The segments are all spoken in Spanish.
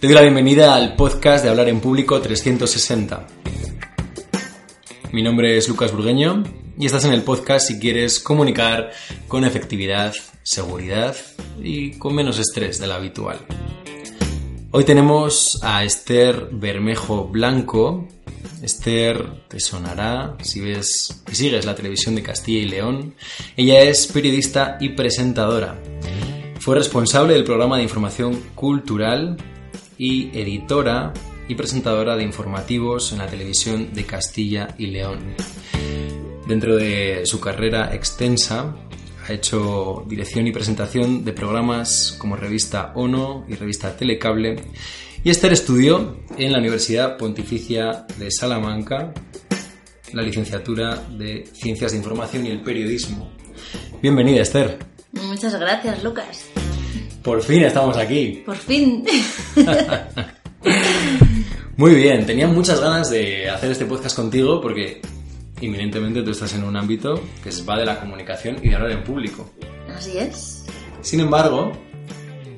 Te doy la bienvenida al podcast de Hablar en Público 360. Mi nombre es Lucas Burgueño y estás en el podcast si quieres comunicar con efectividad, seguridad y con menos estrés del habitual. Hoy tenemos a Esther Bermejo Blanco. Esther te sonará si ves y sigues la televisión de Castilla y León. Ella es periodista y presentadora. Fue responsable del programa de información cultural y editora y presentadora de informativos en la televisión de Castilla y León. Dentro de su carrera extensa, ha hecho dirección y presentación de programas como revista ONO y revista Telecable. Y Esther estudió en la Universidad Pontificia de Salamanca la licenciatura de Ciencias de Información y el Periodismo. Bienvenida, Esther. Muchas gracias, Lucas. Por fin estamos aquí. Por fin. Muy bien, tenía muchas ganas de hacer este podcast contigo porque inminentemente tú estás en un ámbito que va de la comunicación y de hablar en público. Así es. Sin embargo,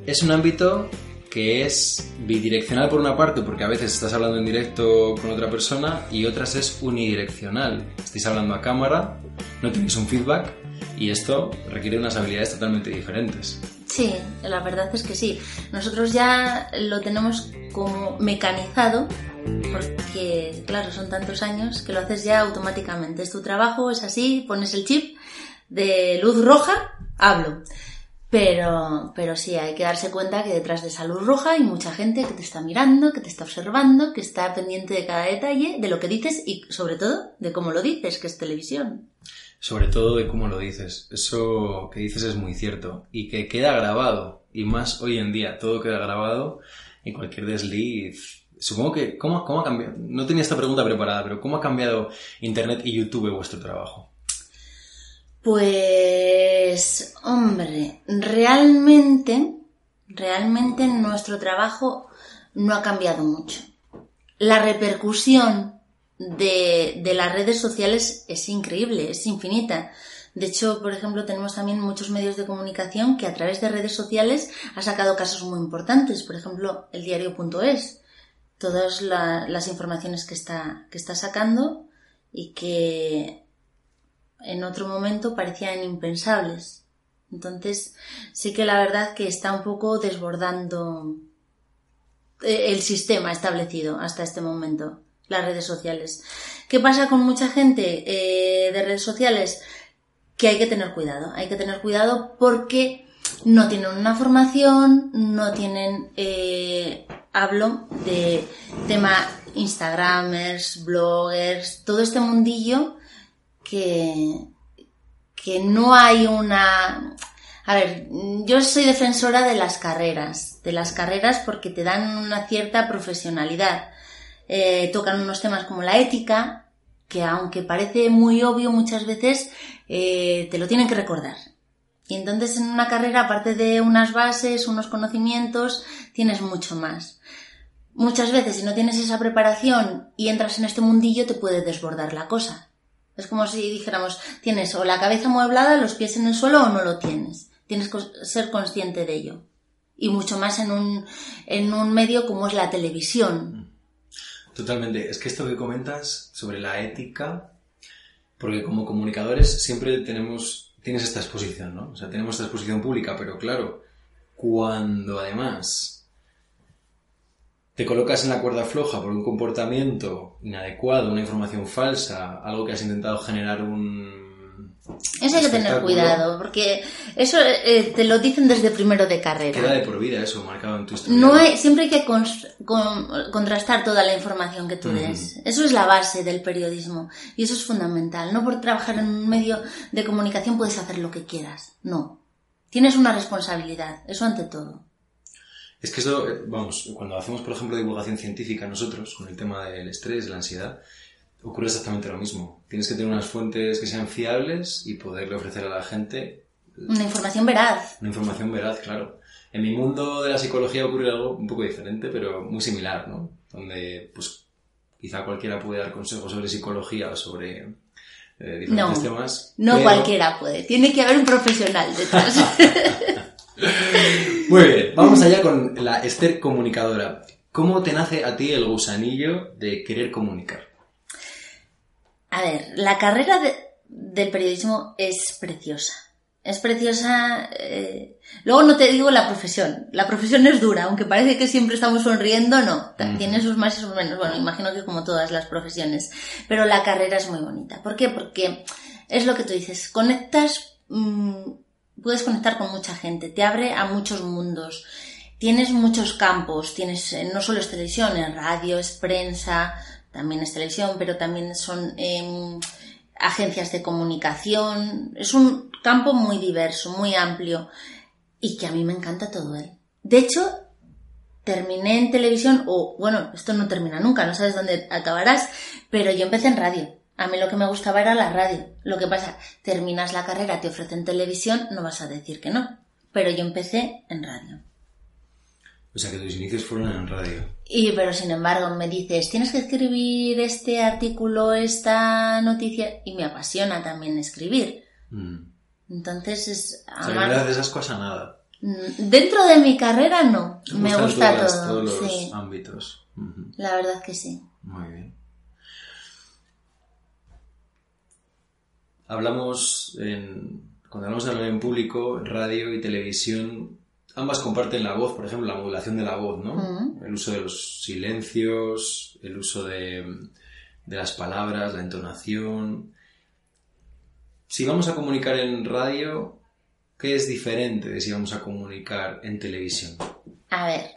es un ámbito que es bidireccional por una parte, porque a veces estás hablando en directo con otra persona, y otras es unidireccional. Estáis hablando a cámara, no tenéis un feedback, y esto requiere unas habilidades totalmente diferentes. Sí, la verdad es que sí. Nosotros ya lo tenemos como mecanizado, porque claro, son tantos años que lo haces ya automáticamente. Es tu trabajo, es así, pones el chip de luz roja, hablo. Pero, pero sí, hay que darse cuenta que detrás de esa luz roja hay mucha gente que te está mirando, que te está observando, que está pendiente de cada detalle, de lo que dices y sobre todo de cómo lo dices, que es televisión. Sobre todo de cómo lo dices. Eso que dices es muy cierto. Y que queda grabado. Y más hoy en día, todo queda grabado y cualquier desliz. Supongo que, ¿cómo, cómo ha cambiado? No tenía esta pregunta preparada, pero ¿cómo ha cambiado Internet y YouTube vuestro trabajo? Pues, hombre, realmente, realmente nuestro trabajo no ha cambiado mucho. La repercusión de, de, las redes sociales es increíble, es infinita. De hecho, por ejemplo, tenemos también muchos medios de comunicación que a través de redes sociales ha sacado casos muy importantes. Por ejemplo, el diario.es. Todas la, las informaciones que está, que está sacando y que en otro momento parecían impensables. Entonces, sí que la verdad que está un poco desbordando eh, el sistema establecido hasta este momento las redes sociales. ¿Qué pasa con mucha gente eh, de redes sociales? Que hay que tener cuidado, hay que tener cuidado porque no tienen una formación, no tienen, eh, hablo de tema Instagramers, bloggers, todo este mundillo que, que no hay una... A ver, yo soy defensora de las carreras, de las carreras porque te dan una cierta profesionalidad eh, tocan unos temas como la ética, que aunque parece muy obvio muchas veces, eh, te lo tienen que recordar. Y entonces en una carrera, aparte de unas bases, unos conocimientos, tienes mucho más. Muchas veces si no tienes esa preparación y entras en este mundillo, te puede desbordar la cosa. Es como si dijéramos, tienes o la cabeza mueblada, los pies en el suelo o no lo tienes. Tienes que ser consciente de ello. Y mucho más en un, en un medio como es la televisión, Totalmente. Es que esto que comentas sobre la ética, porque como comunicadores siempre tenemos, tienes esta exposición, ¿no? O sea, tenemos esta exposición pública, pero claro, cuando además te colocas en la cuerda floja por un comportamiento inadecuado, una información falsa, algo que has intentado generar un eso hay que tener cuidado, porque eso eh, te lo dicen desde primero de carrera. Queda de por vida eso, marcado en tu historia. No hay, siempre hay que contrastar toda la información que tú des. Eso es la base del periodismo y eso es fundamental. No por trabajar en un medio de comunicación puedes hacer lo que quieras. No. Tienes una responsabilidad, eso ante todo. Es que eso, eh, vamos, cuando hacemos, por ejemplo, divulgación científica nosotros, con el tema del estrés, la ansiedad, ocurre exactamente lo mismo. Tienes que tener unas fuentes que sean fiables y poderle ofrecer a la gente Una información veraz. una información veraz, claro. En mi mundo de la psicología ocurre algo un poco diferente, pero muy similar, ¿no? Donde, pues, quizá cualquiera puede dar consejos sobre psicología o sobre eh, diferentes No, temas. No pero- cualquiera puede. Tiene que haber un profesional detrás. Muy bien, vamos allá con la Esther comunicadora. ¿Cómo te nace a ti el gusanillo de querer comunicar? A ver, la carrera de- del periodismo es preciosa. Es preciosa. eh, Luego no te digo la profesión. La profesión es dura, aunque parece que siempre estamos sonriendo, no. Tiene sus más y sus menos. Bueno, imagino que como todas las profesiones. Pero la carrera es muy bonita. ¿Por qué? Porque es lo que tú dices. Conectas. mm, puedes conectar con mucha gente. Te abre a muchos mundos. Tienes muchos campos. Tienes. eh, no solo es televisión, es radio, es prensa. También es televisión, pero también son em, agencias de comunicación. Es un campo muy diverso, muy amplio y que a mí me encanta todo él. De hecho, terminé en televisión, o bueno, esto no termina nunca, no sabes dónde acabarás, pero yo empecé en radio. A mí lo que me gustaba era la radio. Lo que pasa, terminas la carrera, te ofrecen televisión, no vas a decir que no. Pero yo empecé en radio. O sea, que tus inicios fueron en radio. Y pero sin embargo me dices, tienes que escribir este artículo, esta noticia, y me apasiona también escribir. Mm. Entonces es O sea, no haces asco a nada. Mm, Dentro de mi carrera no, Te me gusta todas- todo. todos los sí, ámbitos. La verdad que sí. Muy bien. Hablamos en, cuando hablamos de hablar en público, radio y televisión, ambas comparten la voz, por ejemplo, la modulación de la voz, ¿no? El uso de los silencios, el uso de, de las palabras, la entonación. Si vamos a comunicar en radio, ¿qué es diferente de si vamos a comunicar en televisión? A ver,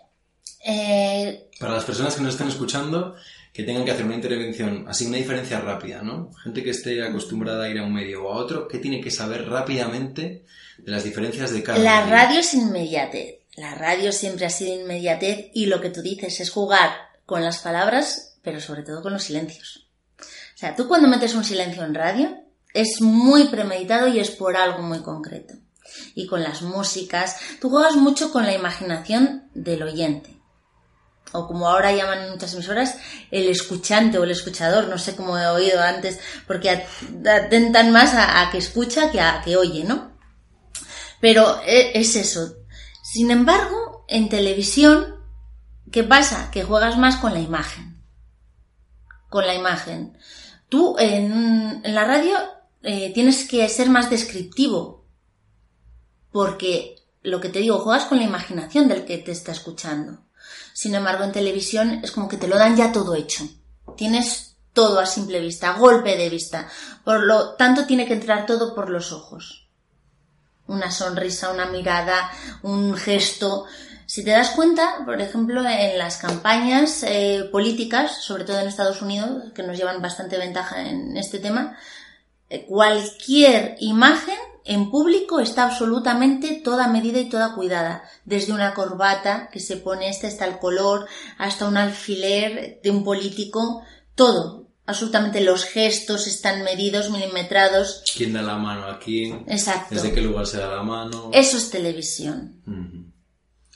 eh, Para las personas que nos estén escuchando, que tengan que hacer una intervención, así una diferencia rápida, ¿no? Gente que esté acostumbrada a ir a un medio o a otro, ¿qué tiene que saber rápidamente de las diferencias de cada la radio es inmediatez. La radio siempre ha sido inmediatez y lo que tú dices es jugar con las palabras, pero sobre todo con los silencios. O sea, tú cuando metes un silencio en radio es muy premeditado y es por algo muy concreto. Y con las músicas, tú juegas mucho con la imaginación del oyente. O como ahora llaman en muchas emisoras, el escuchante o el escuchador, no sé cómo he oído antes, porque at- atentan más a, a que escucha que a que oye, ¿no? Pero e- es eso. Sin embargo, en televisión, ¿qué pasa? Que juegas más con la imagen. Con la imagen. Tú en, en la radio eh, tienes que ser más descriptivo. Porque lo que te digo, juegas con la imaginación del que te está escuchando. Sin embargo, en televisión es como que te lo dan ya todo hecho. Tienes todo a simple vista, a golpe de vista. Por lo tanto, tiene que entrar todo por los ojos una sonrisa, una mirada, un gesto. Si te das cuenta, por ejemplo, en las campañas eh, políticas, sobre todo en Estados Unidos, que nos llevan bastante ventaja en este tema, eh, cualquier imagen en público está absolutamente toda medida y toda cuidada. Desde una corbata que se pone, este está el color, hasta un alfiler de un político, todo. Absolutamente los gestos están medidos, milimetrados. ¿Quién da la mano a quién? Exacto. ¿Desde qué lugar se da la mano? Eso es televisión.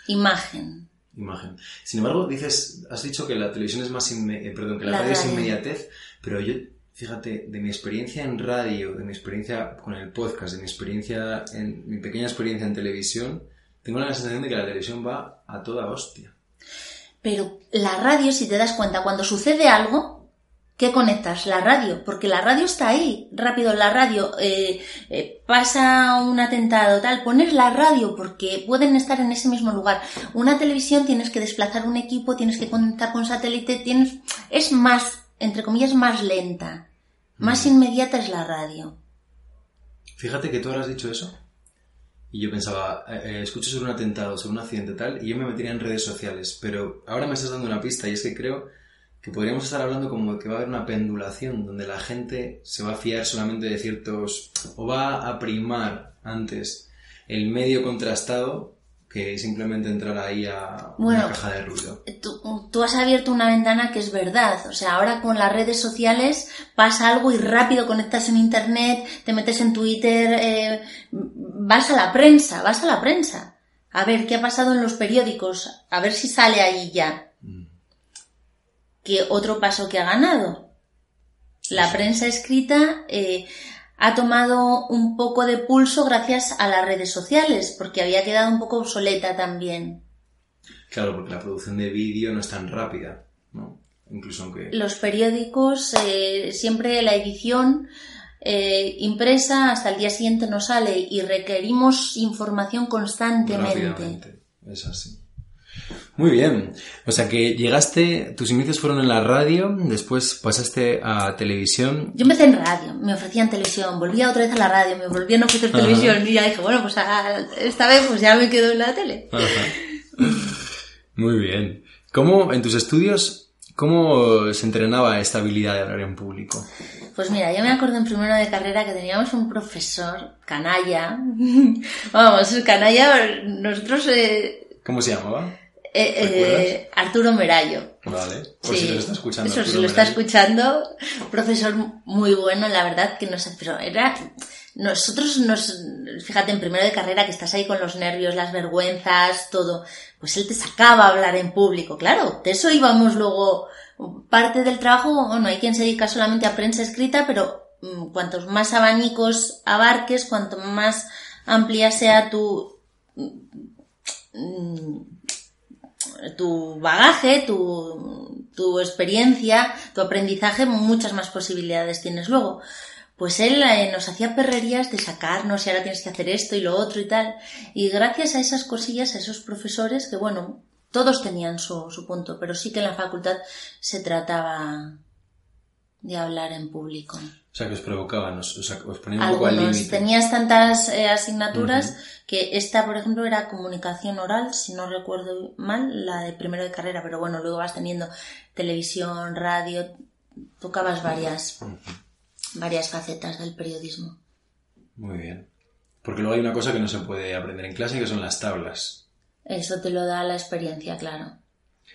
Imagen. Imagen. Sin embargo, dices, has dicho que la televisión es más inme- eh, perdón, que la, La radio es inmediatez, pero yo, fíjate, de mi experiencia en radio, de mi experiencia con el podcast, de mi experiencia en mi pequeña experiencia en televisión, tengo la sensación de que la televisión va a toda hostia. Pero la radio, si te das cuenta, cuando sucede algo, ¿qué conectas? La radio, porque la radio está ahí, rápido, la radio, eh, eh, pasa un atentado, tal, pones la radio porque pueden estar en ese mismo lugar. Una televisión tienes que desplazar un equipo, tienes que conectar con satélite, tienes, es más, entre comillas, más lenta, más inmediata es la radio. Fíjate que tú ahora has dicho eso. Y yo pensaba, eh, eh, escucho sobre un atentado, sobre un accidente tal, y yo me metería en redes sociales. Pero ahora me estás dando una pista, y es que creo que podríamos estar hablando como que va a haber una pendulación, donde la gente se va a fiar solamente de ciertos. o va a primar antes el medio contrastado que simplemente entrar ahí a Bueno, una caja de ruido. Tú, tú has abierto una ventana que es verdad. O sea, ahora con las redes sociales pasa algo y rápido conectas en internet, te metes en Twitter, eh, vas a la prensa, vas a la prensa. A ver qué ha pasado en los periódicos, a ver si sale ahí ya. ¿Qué otro paso que ha ganado? La prensa escrita eh, ha tomado un poco de pulso gracias a las redes sociales, porque había quedado un poco obsoleta también. Claro, porque la producción de vídeo no es tan rápida, ¿no? Incluso aunque... Los periódicos, eh, siempre la edición eh, impresa hasta el día siguiente no sale y requerimos información constantemente. Es así. Muy bien. O sea que llegaste, tus inicios fueron en la radio, después pasaste a televisión. Yo empecé en radio, me ofrecían televisión, volvía otra vez a la radio, me volvían a ofrecer Ajá. televisión y ya dije, bueno, pues ah, esta vez pues ya me quedo en la tele. Ajá. Muy bien. ¿Cómo, en tus estudios, cómo se entrenaba esta habilidad de hablar en público? Pues mira, yo me acuerdo en primero de carrera que teníamos un profesor, canalla, vamos, canalla, nosotros, eh, ¿Cómo se llamaba? Eh, eh. Arturo Merayo. Vale. Por si lo está escuchando. Eso, si lo está escuchando, profesor muy bueno, la verdad, que nos, pero era, nosotros nos, fíjate, en primero de carrera que estás ahí con los nervios, las vergüenzas, todo, pues él te sacaba a hablar en público, claro, de eso íbamos luego, parte del trabajo, bueno, hay quien se dedica solamente a prensa escrita, pero mm, cuantos más abanicos abarques, cuanto más amplia sea tu, mm, tu bagaje, tu, tu experiencia, tu aprendizaje, muchas más posibilidades tienes luego. Pues él eh, nos hacía perrerías de sacarnos y ahora tienes que hacer esto y lo otro y tal. Y gracias a esas cosillas, a esos profesores, que bueno, todos tenían su, su punto, pero sí que en la facultad se trataba de hablar en público. O sea, que os provocaban, os, os, os ponían un poco al límite. Tenías tantas eh, asignaturas que esta, por ejemplo, era comunicación oral, si no recuerdo mal, la de primero de carrera, pero bueno, luego vas teniendo televisión, radio, tocabas varias, varias facetas del periodismo. Muy bien. Porque luego hay una cosa que no se puede aprender en clase, que son las tablas. Eso te lo da la experiencia, claro.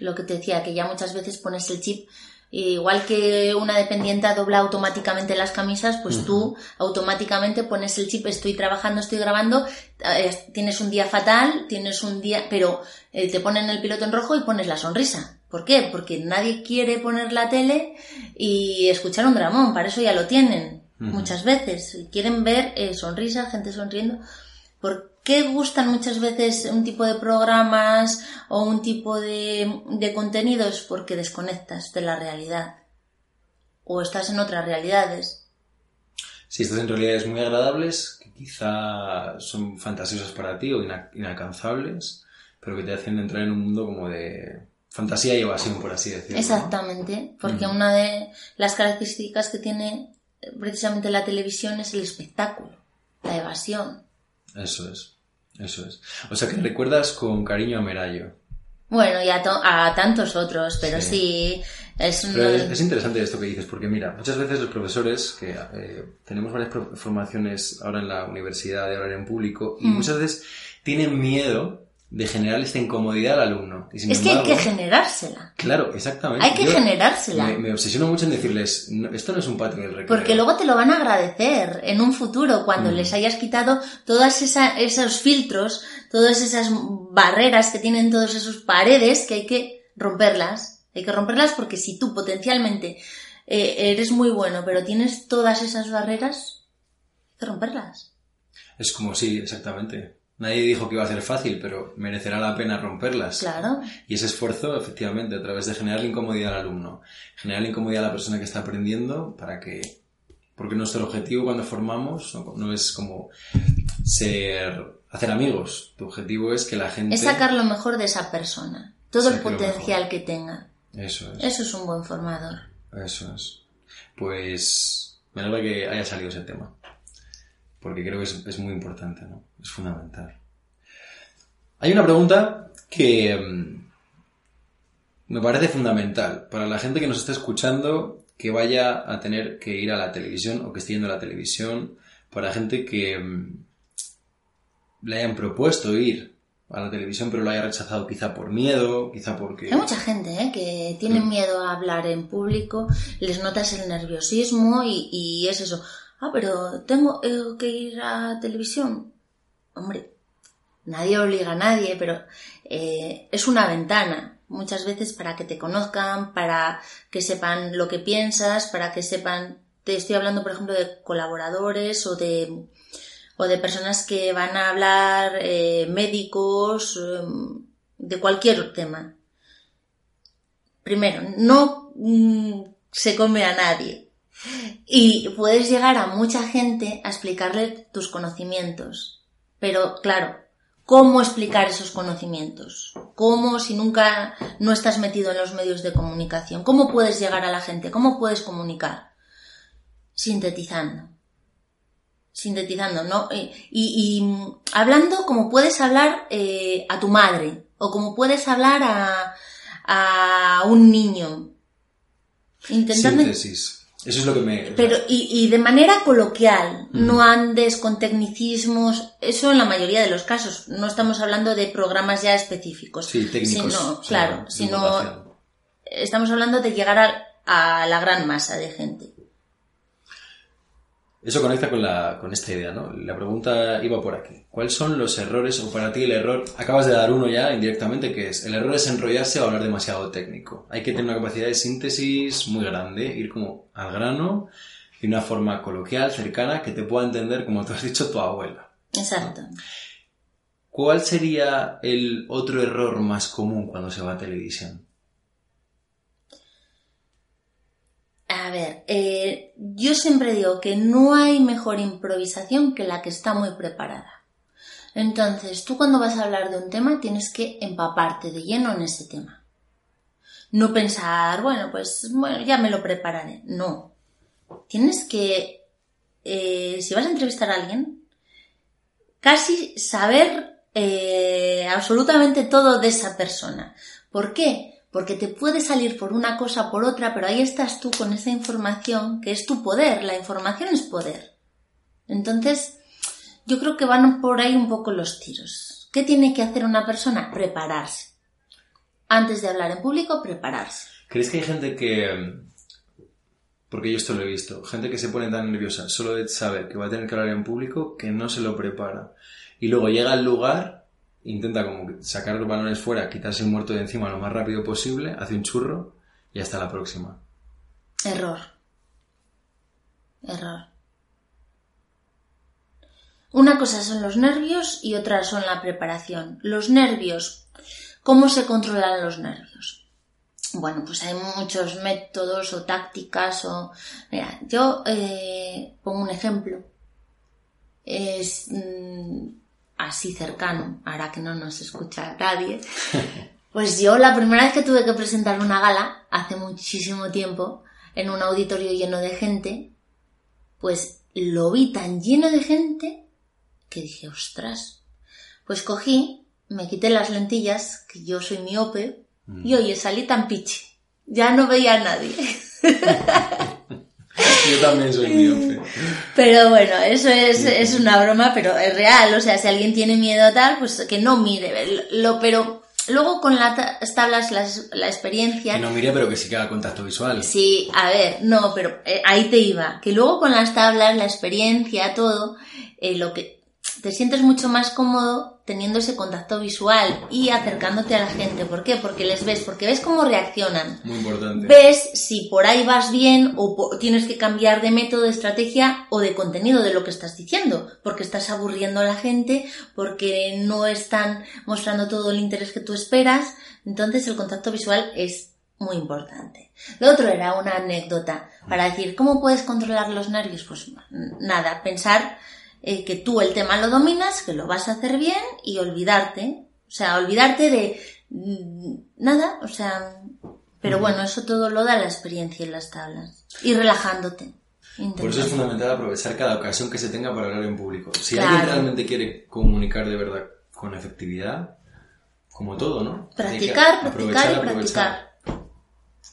Lo que te decía, que ya muchas veces pones el chip, igual que una dependienta dobla automáticamente las camisas, pues tú automáticamente pones el chip, estoy trabajando, estoy grabando, eh, tienes un día fatal, tienes un día, pero eh, te ponen el piloto en rojo y pones la sonrisa. ¿Por qué? Porque nadie quiere poner la tele y escuchar un dramón, para eso ya lo tienen muchas veces. Quieren ver eh, sonrisas, gente sonriendo. ¿Por qué gustan muchas veces un tipo de programas o un tipo de, de contenidos? Porque desconectas de la realidad. O estás en otras realidades. Si estás en realidades muy agradables, que quizá son fantasiosas para ti o ina- inalcanzables, pero que te hacen entrar en un mundo como de fantasía y evasión, por así decirlo. ¿no? Exactamente. Porque una de las características que tiene eh, precisamente la televisión es el espectáculo, la evasión. Eso es, eso es. O sea que recuerdas con cariño a Merayo. Bueno, y a, to- a tantos otros, pero Sí. sí, es uno Pero es, interesante esto que dices, porque mira, muchas veces los profesores, que eh, tenemos varias formaciones ahora en la universidad de hablar en público, y Mm. muchas veces tienen miedo de generar esta incomodidad al alumno. Y Es que hay que generársela. Claro, exactamente. Hay que Yo generársela. Me, me obsesiono mucho en decirles, "No, esto no es un patio del recreo. Porque luego te lo van a agradecer en un futuro cuando Mm. les hayas quitado todos esos filtros, todas esas barreras que tienen todos esos paredes que hay que romperlas. Hay que romperlas porque si tú potencialmente eh, eres muy bueno pero tienes todas esas barreras, hay que romperlas. Es como, sí, exactamente. Nadie dijo que iba a ser fácil, pero merecerá la pena romperlas. Claro. Y ese esfuerzo, efectivamente, a través de generar incomodidad al alumno, generar incomodidad a la persona que está aprendiendo para que... Porque nuestro objetivo cuando formamos no, no es como ser... hacer amigos. Tu objetivo es que la gente... Es sacar lo mejor de esa persona. Todo el potencial que tenga. Eso es. Eso es un buen formador. Eso es. Pues me alegra que haya salido ese tema. Porque creo que es, es muy importante, ¿no? Es fundamental. Hay una pregunta que mm, me parece fundamental para la gente que nos está escuchando que vaya a tener que ir a la televisión o que esté yendo a la televisión, para gente que mm, le hayan propuesto ir a la televisión, pero lo haya rechazado quizá por miedo, quizá porque... Hay mucha gente ¿eh? que tiene Mm. miedo a hablar en público, les notas el nerviosismo y, y es eso. Ah, pero tengo eh, que ir a televisión. Hombre, nadie obliga a nadie, pero eh, es una ventana muchas veces para que te conozcan, para que sepan lo que piensas, para que sepan... Te estoy hablando, por ejemplo, de colaboradores o de o de personas que van a hablar eh, médicos, de cualquier tema. Primero, no mm, se come a nadie. Y puedes llegar a mucha gente a explicarle tus conocimientos. Pero claro, ¿cómo explicar esos conocimientos? ¿Cómo si nunca no estás metido en los medios de comunicación? ¿Cómo puedes llegar a la gente? ¿Cómo puedes comunicar? Sintetizando sintetizando, ¿no? Y, y, hablando como puedes hablar eh, a tu madre o como puedes hablar a, a un niño. Intentando... Síntesis. Eso es lo que me... Pero, y, y de manera coloquial, no andes con tecnicismos, eso en la mayoría de los casos. No estamos hablando de programas ya específicos. Sí, técnicos. Sino, claro, sino estamos hablando de llegar a, a la gran masa de gente. Eso conecta con, la, con esta idea, ¿no? La pregunta iba por aquí. ¿Cuáles son los errores, o para ti el error, acabas de dar uno ya indirectamente, que es, el error es enrollarse o hablar demasiado técnico. Hay que tener una capacidad de síntesis muy grande, ir como al grano, de una forma coloquial, cercana, que te pueda entender, como tú has dicho, tu abuela. Exacto. ¿Cuál sería el otro error más común cuando se va a televisión? A ver, eh, yo siempre digo que no hay mejor improvisación que la que está muy preparada. Entonces, tú cuando vas a hablar de un tema tienes que empaparte de lleno en ese tema. No pensar, bueno, pues bueno, ya me lo prepararé. No. Tienes que, eh, si vas a entrevistar a alguien, casi saber eh, absolutamente todo de esa persona. ¿Por qué? Porque te puede salir por una cosa por otra, pero ahí estás tú con esa información que es tu poder. La información es poder. Entonces, yo creo que van por ahí un poco los tiros. ¿Qué tiene que hacer una persona? Prepararse. Antes de hablar en público, prepararse. ¿Crees que hay gente que... Porque yo esto lo he visto. Gente que se pone tan nerviosa solo de saber que va a tener que hablar en público que no se lo prepara. Y luego llega al lugar, intenta como sacar los balones fuera, quitarse el muerto de encima lo más rápido posible, hace un churro y hasta la próxima. Error. Error. Una cosa son los nervios y otra son la preparación. Los nervios. ¿Cómo se controlan los nervios? Bueno, pues hay muchos métodos o tácticas o... Mira, yo eh, pongo un ejemplo. Es mm, así cercano, ahora que no nos escucha nadie. Pues yo la primera vez que tuve que presentar una gala, hace muchísimo tiempo, en un auditorio lleno de gente, pues lo vi tan lleno de gente que dije, ostras. Pues cogí, me quité las lentillas, que yo soy miope, y oye, salí tan pichi. Ya no veía a nadie. Yo también soy miope. Pero bueno, eso es, es una broma, pero es real. O sea, si alguien tiene miedo a tal, pues que no mire. Lo, pero luego con las tablas, las- la experiencia, Que no mire, pero que sí que haga contacto visual. Sí, a ver, no, pero eh, ahí te iba. Que luego con las tablas, la experiencia, todo, eh, lo que te sientes mucho más cómodo teniendo ese contacto visual y acercándote a la gente. ¿Por qué? Porque les ves, porque ves cómo reaccionan. Muy importante. Ves si por ahí vas bien o tienes que cambiar de método, de estrategia o de contenido de lo que estás diciendo, porque estás aburriendo a la gente, porque no están mostrando todo el interés que tú esperas. Entonces el contacto visual es muy importante. Lo otro era una anécdota para decir, ¿cómo puedes controlar los nervios? Pues nada, pensar eh, que tú el tema lo dominas, que lo vas a hacer bien y olvidarte. O sea, olvidarte de mm, nada, o sea, pero bueno, eso todo lo da la experiencia en las tablas. Y relajándote. Por eso es fundamental aprovechar cada ocasión que se tenga para hablar en público. Si Claro. alguien realmente quiere comunicar de verdad con efectividad, como todo, ¿no? Practicar, practicar aprovechar, y practicar.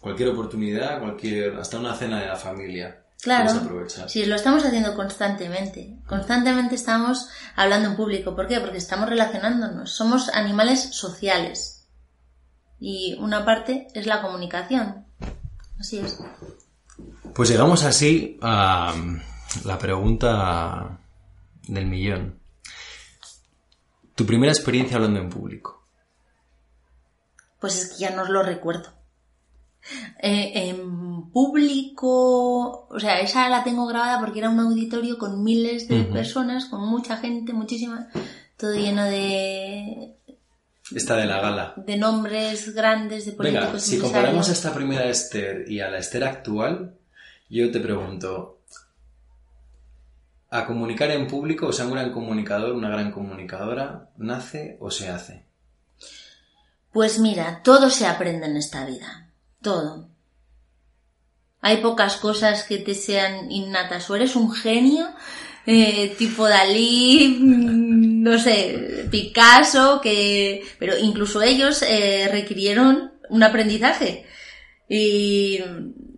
Cualquier oportunidad, cualquier, hasta una cena de la familia. Claro, si lo estamos haciendo constantemente, constantemente estamos hablando en público. ¿Por qué? Porque estamos relacionándonos, somos animales sociales. Y una parte es la comunicación. Así es. Pues llegamos así a la pregunta del millón. Tu primera experiencia hablando en público. Pues es que ya no os lo recuerdo. Eh, en público, o sea, esa la tengo grabada porque era un auditorio con miles de personas, con mucha gente, muchísima, todo lleno de, Esta de la gala. de nombres grandes, de políticos. Venga, si comparamos a esta primera Esther y a la Esther actual, yo te pregunto, ¿a comunicar en público, o sea, un gran comunicador, una gran comunicadora, nace o se hace? Pues mira, todo se aprende en esta vida. Todo. Hay pocas cosas que te sean innatas. O eres un genio, eh, tipo Dalí, mm, no sé, Picasso, que. Pero incluso ellos eh, requirieron un aprendizaje. Y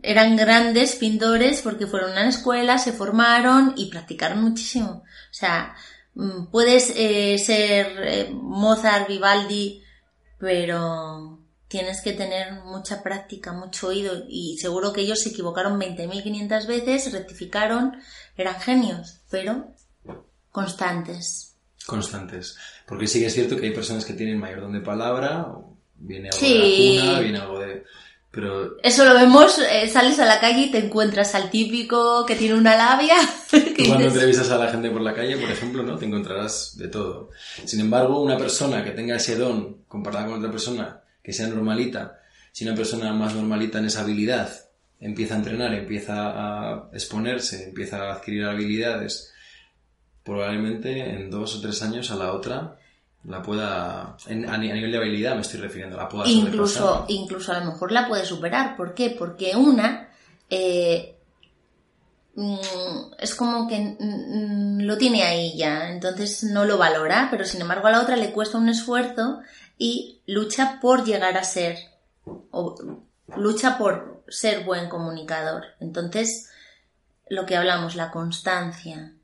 eran grandes pintores porque fueron a la escuela, se formaron y practicaron muchísimo. O sea, mm, puedes eh, ser Mozart, Vivaldi, pero tienes que tener mucha práctica, mucho oído y seguro que ellos se equivocaron 20.500 veces, rectificaron, eran genios, pero constantes. Constantes. Porque sí que es cierto que hay personas que tienen mayor don de palabra, viene algo Sí. de la cuna, viene algo de... Pero Eso lo vemos, eh, sales a la calle y te encuentras al típico que tiene una labia. Tú cuando entrevistas a la gente por la calle, por ejemplo, ¿no? Te encontrarás de todo. Sin embargo, una persona que tenga ese don comparada con otra persona que sea normalita, si una persona más normalita en esa habilidad empieza a entrenar, empieza a exponerse, empieza a adquirir habilidades, probablemente en dos o tres años a la otra la pueda, en- a, ni- a nivel de habilidad me estoy refiriendo, la pueda incluso, incluso a lo mejor la puede superar. ¿Por qué? Porque una eh, mm, es como que mm, lo tiene ahí ya, entonces no lo valora, pero sin embargo a la otra le cuesta un esfuerzo y lucha por llegar a ser, o lucha por ser buen comunicador. Entonces, lo que hablamos, la constancia.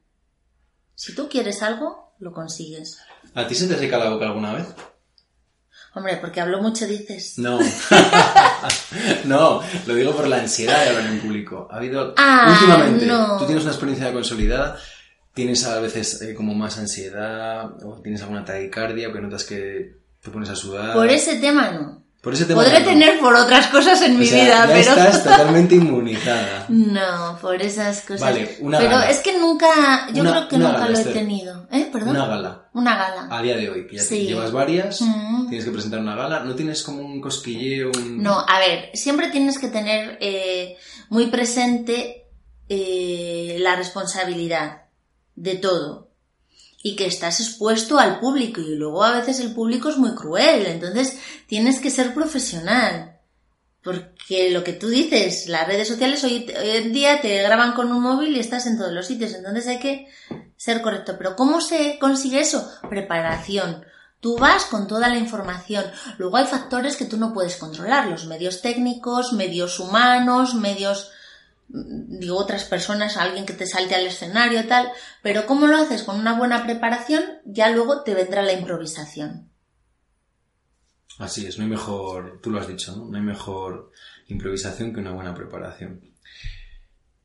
Si tú quieres algo, lo consigues. ¿A ti se te seca la boca alguna vez? Hombre, porque hablo mucho, dices. No. no, lo digo por la ansiedad de hablar en público. Ha habido. Ah, últimamente, no. tú tienes una experiencia consolidada, tienes a veces eh, como más ansiedad, o tienes alguna taquicardia, o que notas que te pones a sudar. Por ese tema no. Por ese tema. Podré no. tener por otras cosas en O mi sea, vida, ya pero. estás totalmente inmunizada. No, por esas cosas. Vale, una Pero gala. es que nunca. Yo Una- creo que nunca gala, lo he tenido. ¿Eh? ¿Perdón? Una gala. Una gala. A día de hoy, que ya Sí. llevas varias, tienes que presentar una gala, ¿no tienes como un cosquilleo? Un... No, a ver, siempre tienes que tener eh, muy presente eh, la responsabilidad de todo y que estás expuesto al público y luego a veces el público es muy cruel, entonces tienes que ser profesional. Porque lo que tú dices, las redes sociales hoy, hoy en día te graban con un móvil y estás en todos los sitios, entonces hay que ser correcto. Pero ¿cómo se consigue eso? Preparación. Tú vas con toda la información. Luego hay factores que tú no puedes controlar, los medios técnicos, medios humanos, medios, digo, otras personas, alguien que te salte al escenario, tal. Pero ¿cómo lo haces? Con una buena preparación, ya luego te vendrá la improvisación. Así es, no hay mejor, tú lo has dicho, ¿no? No hay mejor improvisación que una buena preparación.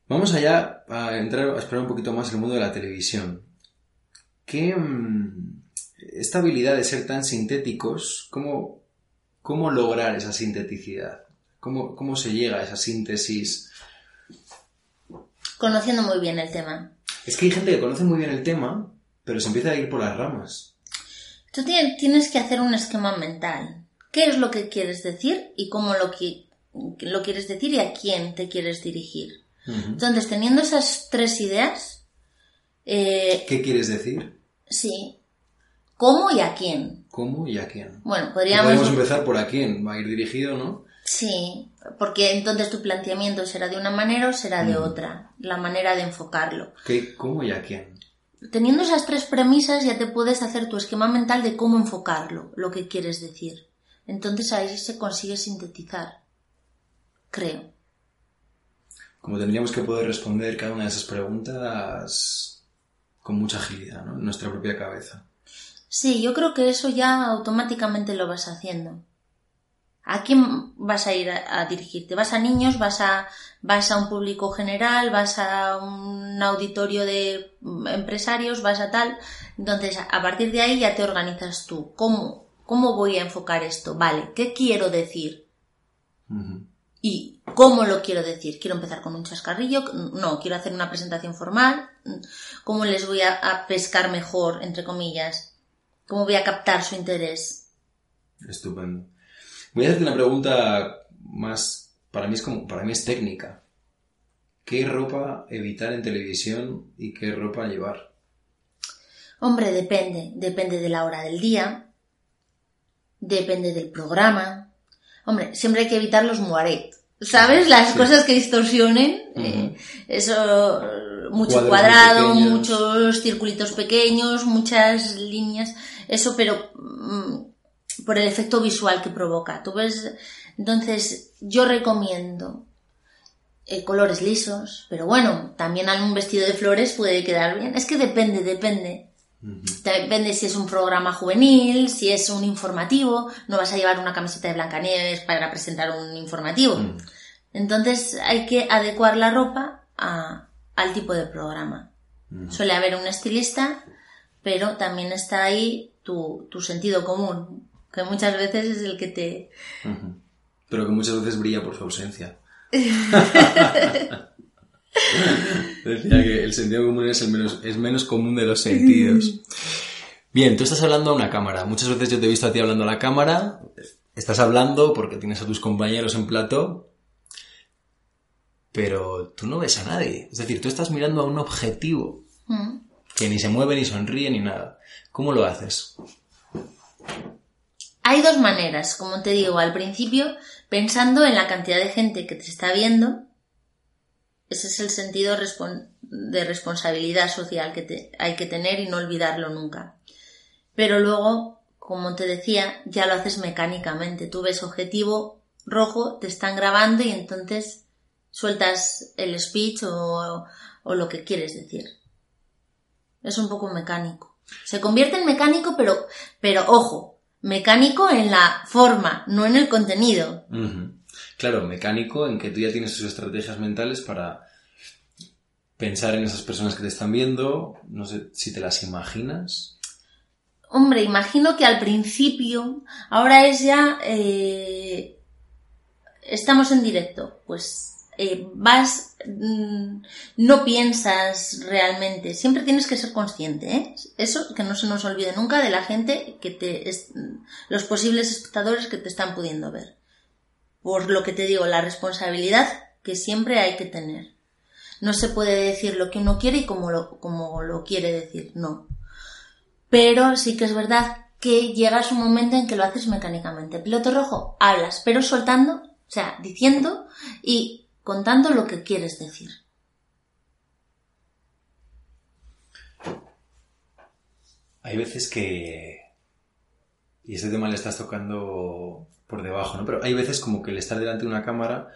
Vamos allá a entrar, a explorar un poquito más el mundo de la televisión. ¿Qué, mm, esta habilidad de ser tan sintéticos, cómo, cómo lograr esa sinteticidad? ¿Cómo, ¿Cómo se llega a esa síntesis? Conociendo muy bien el tema. Es que hay gente que conoce muy bien el tema, pero se empieza a ir por las ramas. Tú tien- tienes que hacer un esquema mental. ¿Qué es lo que quieres decir y cómo lo, qui- lo quieres decir y a quién te quieres dirigir? Entonces, teniendo esas tres ideas, eh, ¿Qué quieres decir? sí, ¿cómo y a quién? ¿Cómo y a quién? Bueno, Podríamos podríamos... empezar por a quién, va a ir dirigido, ¿no? Sí, porque entonces tu planteamiento será de una manera o será de Mm. otra, la manera de enfocarlo. ¿Qué, ¿Cómo y a quién? Teniendo esas tres premisas ya te puedes hacer tu esquema mental de cómo enfocarlo, lo que quieres decir. Entonces ahí se consigue sintetizar. Creo. como tendríamos que poder responder cada una de esas preguntas con mucha agilidad, ¿no? En nuestra propia cabeza. Sí, yo creo que eso ya automáticamente lo vas haciendo. ¿A quién vas a ir a, dirigirte? ¿Vas a niños? ¿Vas a, ¿Vas a un público general? ¿Vas a un auditorio de empresarios? ¿Vas a tal? Entonces, a partir de ahí ya te organizas tú. ¿Cómo, cómo voy a enfocar esto? Vale, ¿qué quiero decir? ¿Y cómo lo quiero decir? ¿Quiero empezar con un chascarrillo? No, quiero hacer una presentación formal. ¿Cómo les voy a pescar mejor, entre comillas? ¿Cómo voy a captar su interés? Estupendo. Voy a hacerte una pregunta más, para mí es como, para mí es técnica. ¿Qué ropa evitar en televisión y qué ropa llevar? Hombre, depende, depende de la hora del día, depende del programa. Hombre, siempre hay que evitar los moaret. ¿Sabes? Las cosas que distorsionen. Eh, eso, mucho cuadrado, muchos circulitos pequeños, muchas líneas. Eso, pero mm, por el efecto visual que provoca. Tú ves, entonces yo recomiendo eh, colores lisos, pero bueno, también algún vestido de flores puede quedar bien. Es que depende, depende. Depende si es un programa juvenil, si es un informativo. No vas a llevar una camiseta de Blancanieves para presentar un informativo. Mm. Entonces hay que adecuar la ropa al tipo de programa. Suele haber un estilista, pero también está ahí tu, tu sentido común que muchas veces es el que te... Pero que muchas veces brilla por su ausencia. Decía que el sentido común es, el menos, es menos común de los sentidos. Bien, tú estás hablando a una cámara. Muchas veces yo te he visto a ti hablando a la cámara. Estás hablando porque tienes a tus compañeros en plato. Pero tú no ves a nadie. Es decir, tú estás mirando a un objetivo. Que ni se mueve, ni sonríe, ni nada. ¿Cómo lo haces? Hay dos maneras, como te digo al principio, pensando en la cantidad de gente que te está viendo. Ese es el sentido de responsabilidad social que hay que tener y no olvidarlo nunca. Pero luego, como te decía, ya lo haces mecánicamente. Tú ves objetivo rojo, te están grabando y entonces sueltas el speech o, o lo que quieres decir. Es un poco mecánico. Se convierte en mecánico, pero, pero ojo, mecánico en la forma, no en el contenido. Claro, mecánico en que tú ya tienes tus estrategias mentales para pensar en esas personas que te están viendo, no sé si te las imaginas. Hombre, imagino que al principio, ahora es ya, eh, estamos en directo, pues eh, vas, mm, no piensas realmente, siempre tienes que ser consciente, ¿eh? Eso que no se nos olvide nunca de la gente que te, los posibles espectadores que te están pudiendo ver. Por lo que te digo, la responsabilidad que siempre hay que tener. No se puede decir lo que uno quiere y como lo, como lo quiere decir, no. Pero sí que es verdad que llegas un momento en que lo haces mecánicamente. Piloto rojo, hablas, pero soltando, o sea, diciendo y contando lo que quieres decir. Hay veces que... Y este tema le estás tocando por debajo, ¿no? Pero hay veces como que el estar delante de una cámara,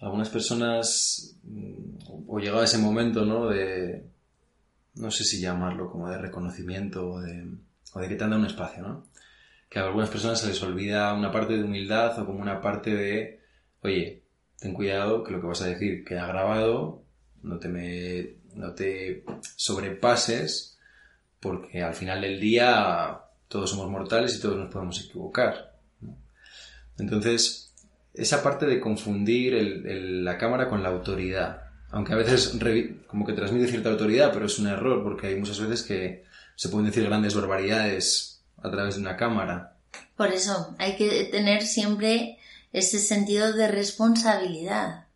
algunas personas, mm, o llegado ese momento, ¿no? De, no sé si llamarlo como de reconocimiento o de, o de que te han dado un espacio, ¿no? Que a algunas personas se les olvida una parte de humildad o como una parte de, oye, ten cuidado que lo que vas a decir queda grabado, no te, me, no te sobrepases, porque al final del día todos somos mortales y todos nos podemos equivocar. Entonces, esa parte de confundir la cámara con la autoridad, aunque a veces como que transmite cierta autoridad, pero es un error, porque hay muchas veces que se pueden decir grandes barbaridades a través de una cámara. Por eso, hay que tener siempre ese sentido de responsabilidad.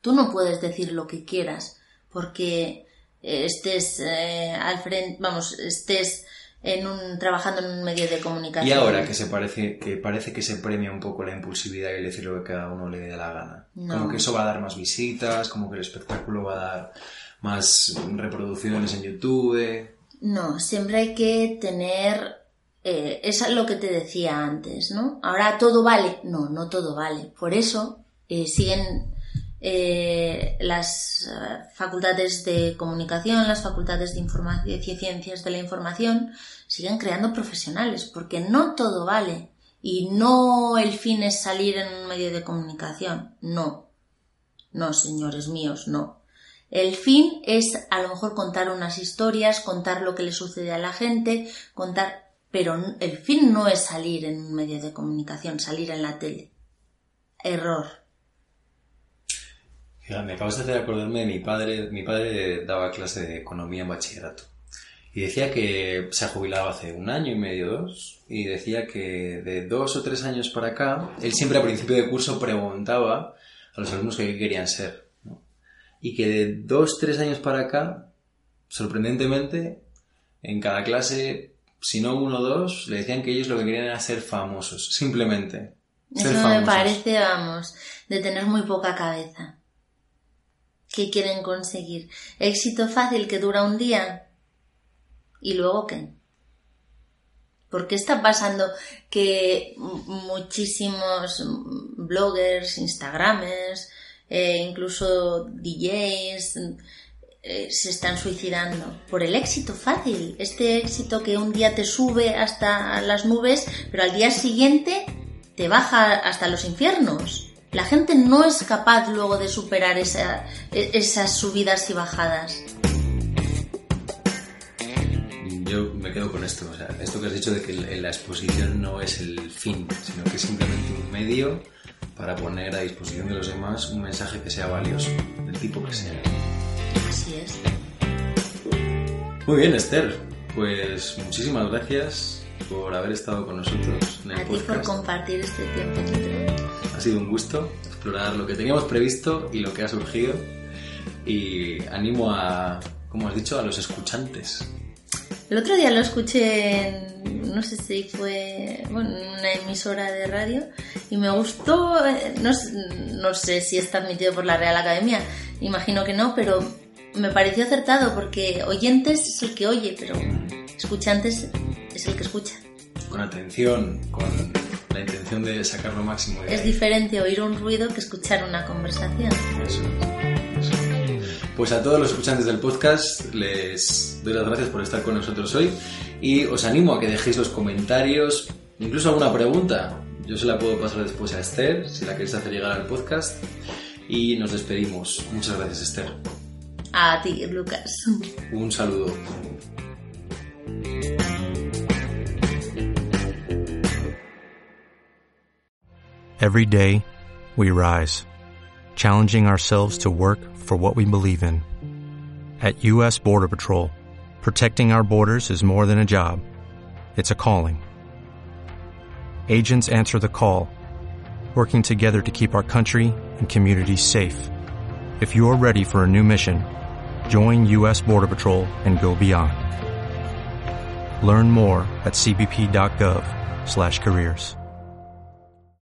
Tú no puedes decir lo que quieras porque eh, estés eh, al frente, vamos, estés en un, trabajando en un medio de comunicación. Y ahora que se parece que parece que se premia un poco la impulsividad y decir lo que cada uno le dé la gana. Como que eso va a dar más visitas, como que el espectáculo va a dar más reproducciones en YouTube. No, siempre hay que tener eh, es lo que te decía antes, ¿no? Ahora todo vale. No, no todo vale. Por eso eh, siguen eh, las facultades de comunicación, las facultades de, de ciencias de la información siguen creando profesionales, porque no todo vale. Y no el fin es salir en un medio de comunicación. No. No, señores míos, no. El fin es a lo mejor contar unas historias, contar lo que le sucede a la gente, contar, pero el fin no es salir en un medio de comunicación, salir en la tele. Error. me acabas de hacer acordarme de mi padre. Mi padre daba clase de economía en bachillerato. Y decía que se ha jubilado hace un año y medio, dos, y decía que de dos o tres años para acá, él siempre a principio de curso preguntaba a los alumnos qué querían ser. Y que de dos, tres años para acá, sorprendentemente, en cada clase, si no uno o dos, le decían que ellos lo que querían era ser famosos, simplemente. Eso me parece, vamos, de tener muy poca cabeza. ¿Qué quieren conseguir? ¿Éxito fácil que dura un día? ¿Y luego qué? ¿Por qué está pasando que muchísimos bloggers, instagramers, eh, incluso DJs eh, se están suicidando? Por el éxito fácil. Este éxito que un día te sube hasta las nubes, pero al día siguiente te baja hasta los infiernos. La gente no es capaz luego de superar e, esas subidas y bajadas. Yo me quedo con esto, esto que has dicho de que la exposición no es el fin, sino que es simplemente un medio para poner a disposición de los demás un mensaje que sea valioso, del tipo que sea. Así es. Muy bien, Esther. Pues muchísimas gracias por haber estado con nosotros en el A ti por compartir este tiempo. Ha sido un gusto explorar lo que teníamos previsto y lo que ha surgido. Y animo a, como has dicho, a los escuchantes. El otro día lo escuché en, no sé si fue, bueno, en una emisora de radio y me gustó, eh, no, no sé si está admitido por la Real Academia, imagino que no, pero me pareció acertado porque oyentes es el que oye, pero escuchantes es el que escucha. Con atención, con la intención de sacar lo máximo de Es diferente oír un ruido que escuchar una conversación. Eso, Pues a todos los escuchantes del podcast les doy las gracias por estar con nosotros hoy y os animo a que dejéis los comentarios, incluso alguna pregunta. Yo se la puedo pasar después a Esther, si la queréis hacer llegar al podcast. Y nos despedimos. Muchas gracias, Esther. A ti, Lucas. Un saludo. Every day, we rise, challenging ourselves to work for what we believe in. At U.S. Border Patrol, protecting our borders is more than a job, it's a calling. Agents answer the call, working together to keep our country and communities safe. If you're ready for a new mission, join U.S. Border Patrol and go beyond. Learn more at cbp.gov/careers.